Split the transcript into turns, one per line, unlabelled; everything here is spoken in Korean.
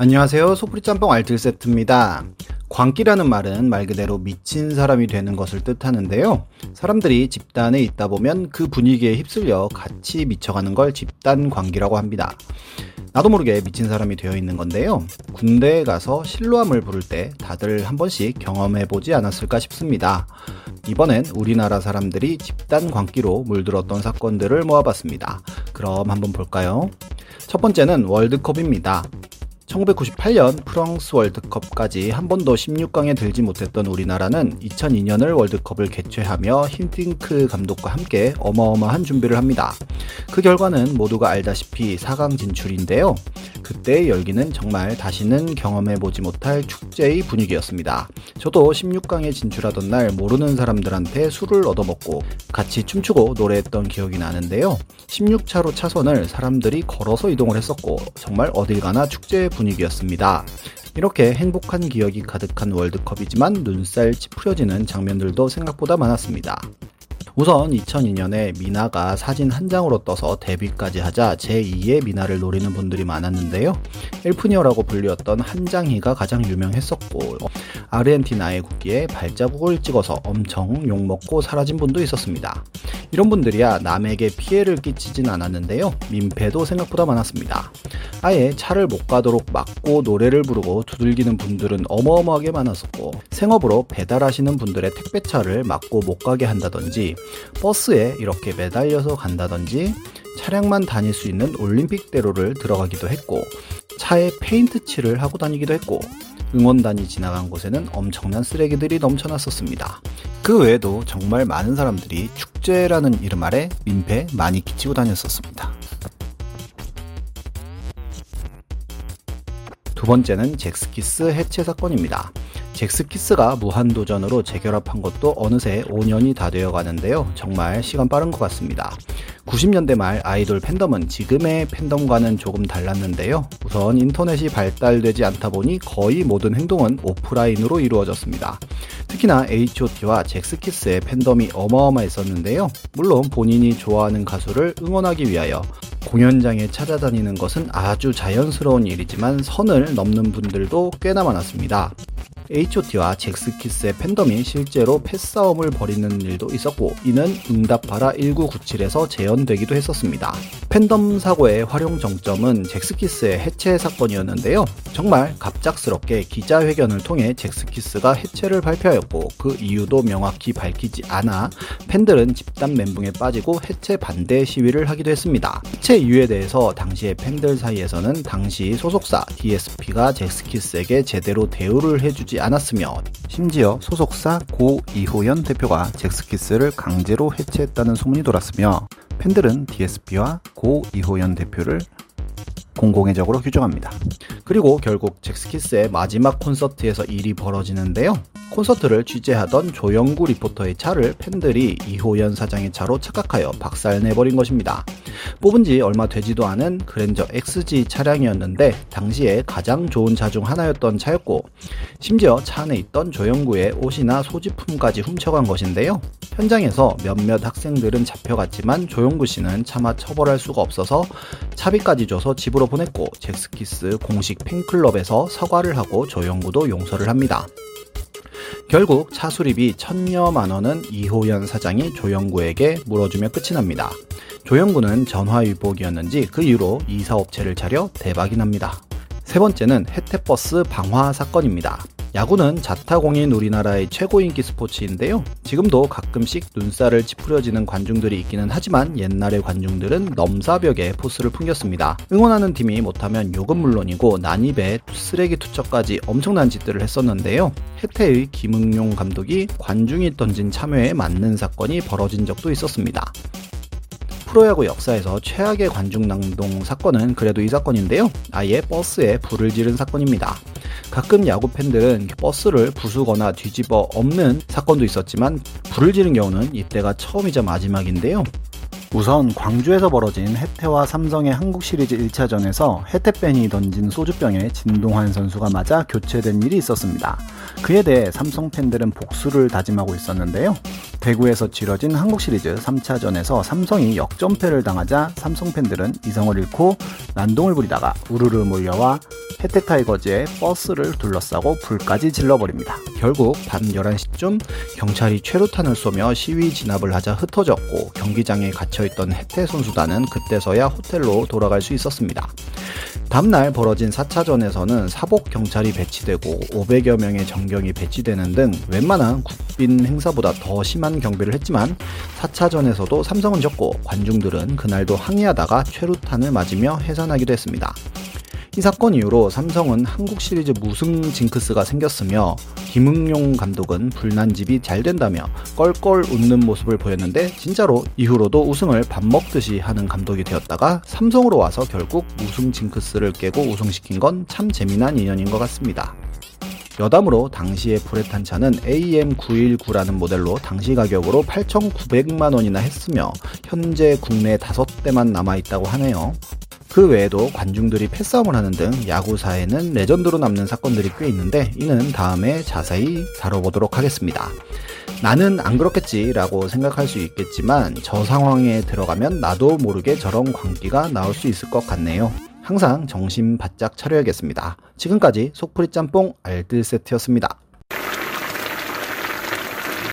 안녕하세요. 소프리 짬뽕 알뜰 세트입니다. 광기라는 말은 말 그대로 미친 사람이 되는 것을 뜻하는데요. 사람들이 집단에 있다 보면 그 분위기에 휩쓸려 같이 미쳐가는 걸 집단 광기라고 합니다. 나도 모르게 미친 사람이 되어 있는 건데요. 군대에 가서 실로함을 부를 때 다들 한 번씩 경험해 보지 않았을까 싶습니다. 이번엔 우리나라 사람들이 집단 광기로 물들었던 사건들을 모아봤습니다. 그럼 한번 볼까요? 첫 번째는 월드컵입니다. 1998년 프랑스 월드컵까지 한 번도 16강에 들지 못했던 우리나라는 2002년을 월드컵을 개최하며 힌팅크 감독과 함께 어마어마한 준비를 합니다. 그 결과는 모두가 알다시피 4강 진출인데요. 그때의 열기는 정말 다시는 경험해보지 못할 축제의 분위기였습니다. 저도 16강에 진출하던 날 모르는 사람들한테 술을 얻어먹고 같이 춤추고 노래했던 기억이 나는데요. 16차로 차선을 사람들이 걸어서 이동을 했었고 정말 어딜 가나 축제의 분위기였습니다. 이렇게 행복한 기억이 가득한 월드컵이지만 눈살 찌푸려지는 장면들도 생각보다 많았습니다. 우선 2002년에 미나가 사진 한 장으로 떠서 데뷔까지 하자 제2의 미나를 노리는 분들이 많았는데요. 엘프니어라고 불리웠던 한장희가 가장 유명했었고 아르헨티나의 국기에 발자국을 찍어서 엄청 욕먹고 사라진 분도 있었습니다. 이런 분들이야 남에게 피해를 끼치진 않았는데요. 민폐도 생각보다 많았습니다. 아예 차를 못 가도록 막고 노래를 부르고 두들기는 분들은 어마어마하게 많았었고 생업으로 배달하시는 분들의 택배차를 막고 못 가게 한다든지 버스에 이렇게 매달려서 간다든지 차량만 다닐 수 있는 올림픽대로를 들어가기도 했고 차에 페인트 칠을 하고 다니기도 했고 응원단이 지나간 곳에는 엄청난 쓰레기들이 넘쳐났었습니다. 그 외에도 정말 많은 사람들이 축제라는 이름 아래 민폐 많이 끼치고 다녔었습니다. 두 번째는 잭스키스 해체 사건입니다. 잭스키스가 무한도전으로 재결합한 것도 어느새 5년이 다 되어 가는데요. 정말 시간 빠른 것 같습니다. 90년대 말 아이돌 팬덤은 지금의 팬덤과는 조금 달랐는데요. 우선 인터넷이 발달되지 않다 보니 거의 모든 행동은 오프라인으로 이루어졌습니다. 특히나 H.O.T와 잭스키스의 팬덤이 어마어마했었는데요. 물론 본인이 좋아하는 가수를 응원하기 위하여 공연장에 찾아다니는 것은 아주 자연스러운 일이지만 선을 넘는 분들도 꽤나 많았습니다. H.O.T와 잭스키스의 팬덤이 실제로 패싸움을 벌이는 일도 있었고 이는 응답하라 1997에서 재현되기도 했었습니다. 팬덤 사고의 활용 정점은 잭스키스의 해체 사건이었는데요. 정말 갑작스럽게 기자회견을 통해 잭스키스가 해체를 발표하였고 그 이유도 명확히 밝히지 않아 팬들은 집단 멘붕에 빠지고 해체 반대 시위를 하기도 했습니다. 해체 이유에 대해서 당시의 팬들 사이에서는 당시 소속사 DSP가 잭스키스에게 제대로 대우를 해주지 않았으며 심지어 소속사 고 이호연 대표가 잭스키스를 강제로 해체했다는 소문이 돌았으며 팬들은 DSP와 고 이호연 대표를 공공의적으로 규정합니다. 그리고 결국 잭스키스의 마지막 콘서트에서 일이 벌어지는데요. 콘서트를 취재하던 조영구 리포터의 차를 팬들이 이호연 사장의 차로 착각하여 박살내버린 것입니다. 뽑은 지 얼마 되지도 않은 그랜저 XG 차량이었는데 당시에 가장 좋은 차 중 하나였던 차였고 심지어 차 안에 있던 조영구의 옷이나 소지품까지 훔쳐간 것인데요. 현장에서 몇몇 학생들은 잡혀갔지만 조영구 씨는 차마 처벌할 수가 없어서 차비까지 줘서 집으로 보냈고 잭스키스 공식 팬클럽에서 사과를 하고 조영구도 용서를 합니다. 결국 차 수리비 천여만 원은 이호연 사장이 조영구에게 물어주며 끝이 납니다. 조영구는 전화위복이었는지 그 이후로 이사업체를 차려 대박이 납니다. 세 번째는 혜태버스 방화 사건입니다. 야구는 자타공인 우리나라의 최고 인기 스포츠인데요. 지금도 가끔씩 눈살을 찌푸려지는 관중들이 있기는 하지만 옛날의 관중들은 넘사벽에 포스를 풍겼습니다. 응원하는 팀이 못하면 욕은 물론이고 난입에 쓰레기 투척까지 엄청난 짓들을 했었는데요. 혜태의 김응용 감독이 관중이 던진 참여에 맞는 사건이 벌어진 적도 있었습니다. 프로야구 역사에서 최악의 관중 낭동 사건은 그래도 이 사건인데요. 아예 버스에 불을 지른 사건입니다. 가끔 야구 팬들은 버스를 부수거나 뒤집어 엎는 사건도 있었지만 불을 지른 경우는 이때가 처음이자 마지막인데요. 우선 광주에서 벌어진 혜태와 삼성의 한국 시리즈 1차전에서 혜태 팬이 던진 소주병에 진동환 선수가 맞아 교체된 일이 있었습니다. 그에 대해 삼성 팬들은 복수를 다짐하고 있었는데요. 대구에서 치러진 한국 시리즈 3차전에서 삼성이 역전패를 당하자 삼성 팬들은 이성을 잃고 난동을 부리다가 우르르 몰려와 혜택 타이거즈의 버스를 둘러싸고 불까지 질러버립니다. 결국 밤 11시쯤 경찰이 최루탄을 쏘며 시위 진압을 하자 흩어졌고 경기장에 갇혀있던 혜태 선수단은 그때서야 호텔로 돌아갈 수 있었습니다. 다음날 벌어진 4차전에서는 사복 경찰이 배치되고 500여 명의 정경이 배치되는 등 웬만한 국빈 행사보다 더 심한 경비를 했지만 4차전에서도 삼성은 졌고 관중들은 그날도 항의하다가 최루탄을 맞으며 해산하기도 했습니다. 이 사건 이후로 삼성은 한국 시리즈 무승 징크스가 생겼으며 김응용 감독은 불난 집이 잘 된다며 껄껄 웃는 모습을 보였는데 진짜로 이후로도 우승을 밥 먹듯이 하는 감독이 되었다가 삼성으로 와서 결국 우승 징크스를 깨고 우승시킨 건 참 재미난 인연인 것 같습니다. 여담으로 당시의 프레탄차는 AM919라는 모델로 당시 가격으로 8,900만 원이나 했으며 현재 국내 5대만 남아있다고 하네요. 그 외에도 관중들이 패싸움을 하는 등 야구사에는 레전드로 남는 사건들이 꽤 있는데 이는 다음에 자세히 다뤄보도록 하겠습니다. 나는 안 그렇겠지 라고 생각할 수 있겠지만 저 상황에 들어가면 나도 모르게 저런 광기가 나올 수 있을 것 같네요. 항상 정신 바짝 차려야겠습니다. 지금까지 속풀이 짬뽕 알뜰 세트였습니다.